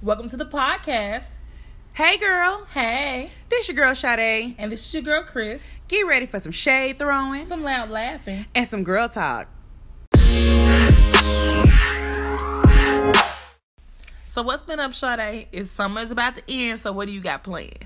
Welcome to the podcast. Hey girl, Hey, this your girl Sade. and this is your girl Chris. Get ready for some shade throwing Some loud laughing. and some girl talk. So what's been up, Sade? Is summer's about to end. So what do you got planned?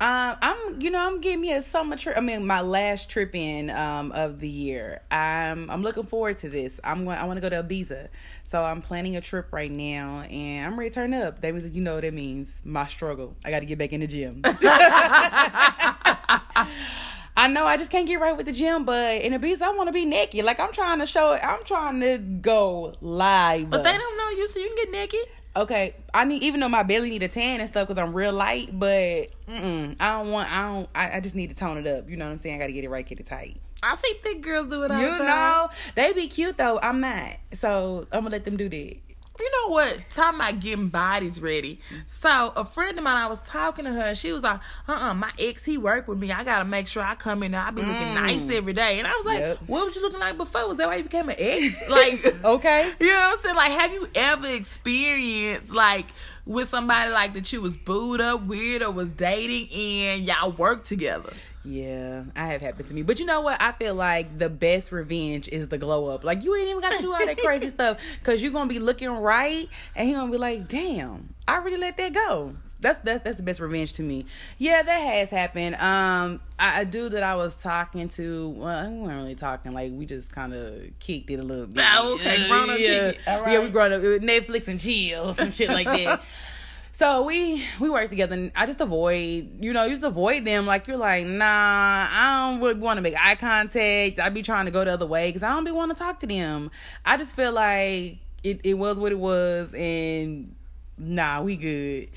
Um, I'm, you know, I'm getting me a summer trip. I mean, my last trip in um of the year. I'm, I'm looking forward to this. I'm going. I want to go to Ibiza, so I'm planning a trip right now, and I'm ready to turn up. That means, you know, what that means my struggle. I got to get back in the gym. I know I just can't get right with the gym, but in Ibiza, I want to be naked. Like I'm trying to show. I'm trying to go live. But they don't know you, so you can get naked. Okay i need even though my belly need a tan and stuff because i'm real light but i don't want i don't I, I just need to tone it up. You know what i'm saying? I gotta get it right get it tight. I see thick girls do it all you the time. You know they be cute though. I'm not. So i'm gonna let them do that You know what? Talking about getting bodies ready. So a friend of mine, I was talking to her, and she was like, "Uh, uh my ex, he worked with me. I gotta make sure I come in there. I be looking nice every day." And I was like, Yep. "What was you looking like before? Was that why you became an ex?" Like, okay you know what I'm saying? Like, have you ever experienced like with somebody like that you was booed up weird or was dating and y'all worked together? yeah i have happened to me. But you know what? I feel like the best revenge is the glow up. Like you ain't even gotta do all that crazy stuff because you're gonna be looking right and he gonna be like damn i really let that go that's that's that's the best revenge to me. Yeah, that has happened. Um, I, a dude that I was talking to, well, we weren't really talking. Like we just kind of kicked it a little bit. Oh, okay. Grown up yeah. All Yeah, we right. grown up with Netflix and chill, some shit like that. So we we work together, and I just avoid, you know, you just avoid them. Like you're like, nah, I don't really want to make eye contact. I'd be trying to go the other way because I don't be want to talk to them. I just feel like it it was what it was, and nah, we good.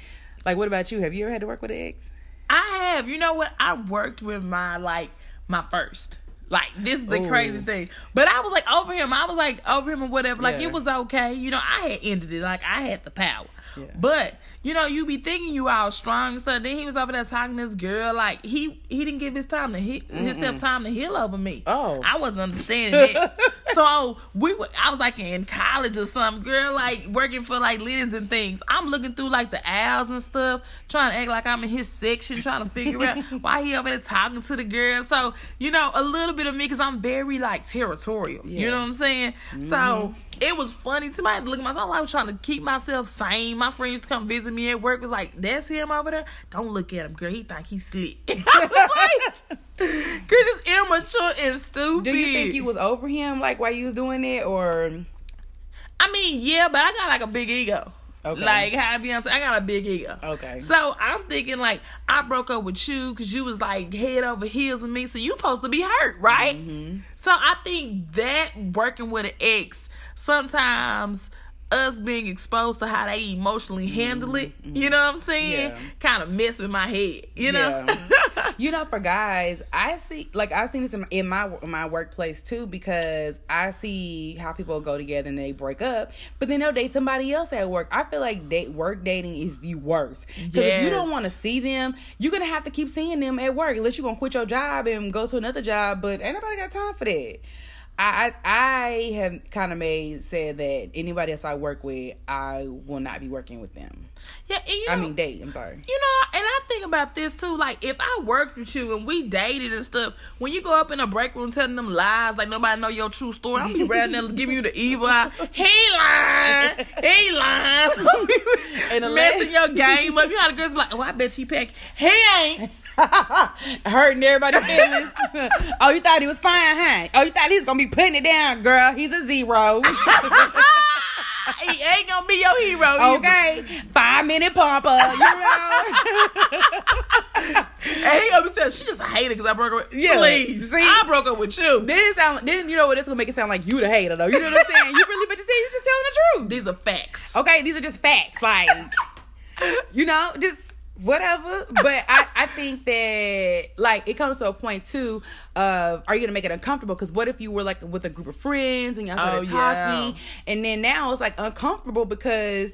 Like, what about you? Have you ever had to work with an ex? I have. You know what? I worked with my like my first. Like this is the Ooh. crazy thing. But I was like over him. I was like over him or whatever. Like Yeah. it was okay. You know, I had ended it. Like I had the power. Yeah. But you know, you be thinking you all strong and stuff. Then he was over there talking to this girl. Like he he didn't give his time to hit himself time to heal over me. Oh. I wasn't understanding that. so we were, I was like in college or something, girl, like working for like Lids and things. I'm looking through like the aisles and stuff, trying to act like I'm in his section, trying to figure out why he over there talking to the girl. So, you know, a little bit of me, because I'm very like territorial. You know what I'm saying? So mm-hmm. It was funny to me. I had to look at myself. I was trying to keep myself sane. My friends come visit me at work. Was like, that's him over there. Don't look at him, girl. He think he's slick. I was like, girl, just immature and stupid. Do you think you was over him, like while you was doing it, or I mean, yeah, but I got like a big ego. Okay. Like how Beyonce, I got a big ego. Okay. So I'm thinking like I broke up with you because you was like head over heels with me, so you supposed to be hurt, right? Mm-hmm. So I think that working with an ex, sometimes us being exposed to how they emotionally handle it, you know what I'm saying? Mm-hmm. Yeah. Kind of mess with my head, you know? Yeah. you know, for guys, I see like I've seen this in, in my in my workplace too because I see how people go together and they break up, but then they'll date somebody else at work. I feel like date work dating is the worst because if you don't want to see them, you're gonna have to keep seeing them at work unless you're gonna quit your job and go to another job. But ain't nobody got time for that. I, I I have kind of made said that anybody else I work with, I will not be working with them. yeah, you know, I mean, date. I'm sorry. You know, and About this too. Like, if I worked with you and we dated and stuff, when you go up in a break room telling them lies, like nobody know your true story, I'll be around there giving you the evil eye. He lying. He lying. And Messing last- your game up. You know, how the girls be like, oh, I bet she pack. He ain't. hurting everybody's feelings. oh, you thought he was fine, huh? Oh, you thought he was gonna be putting it down, girl. He's a zero. He ain't gonna be your hero. either. okay, five minute pumper. You know? And he gonna be telling she just a hater because I broke up with Yeah, Please. see? I broke up with you. then it sound. Then you know what? It's gonna make it sound like you the hater, though. You know what I'm saying? You really, but you you just telling the truth. These are facts. Okay, these are just facts. Like, you know, just whatever. But I, I think that like it comes to a point too of are you gonna make it uncomfortable? Because what if you were like with a group of friends and y'all started Oh, yeah. talking, and then now it's like uncomfortable because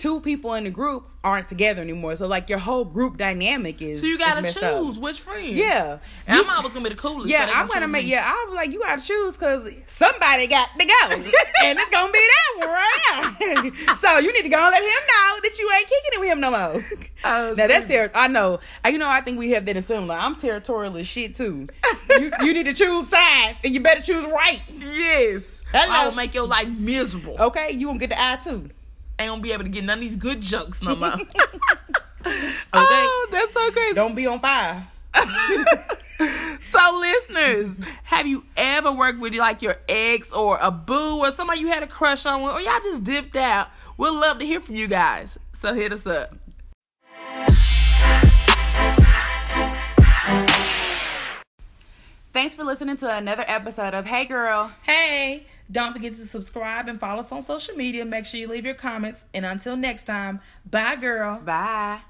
two people in the group aren't together anymore. So like your whole group dynamic is So you gotta messed up. choose which friend. Yeah. And You- I'm always gonna be the coolest. yeah, so I'm gonna make. me. Yeah, I'm like, you gotta choose because somebody got to go, and it's gonna be that one right now. so you need to go and let him know that you ain't kicking it with him no more. Oh, now that's ter- I know. You know, I think we have that in similar. I'm territorial as shit too. you, you need to choose sides, and you better choose right. Yes. Will make your life miserable. Okay, you won't get the eye too. Ain't gonna be able to get none of these good jokes no more. Oh, that's so crazy. Don't be on fire. So, listeners, have you ever worked with like your ex or a boo or somebody you had a crush on, or y'all just dipped out? We'd love to hear from you guys. So hit us up. Thanks for listening to another episode of Hey Girl. Hey, don't forget to subscribe and follow us on social media. Make sure you leave your comments. And until next time, bye, girl. Bye.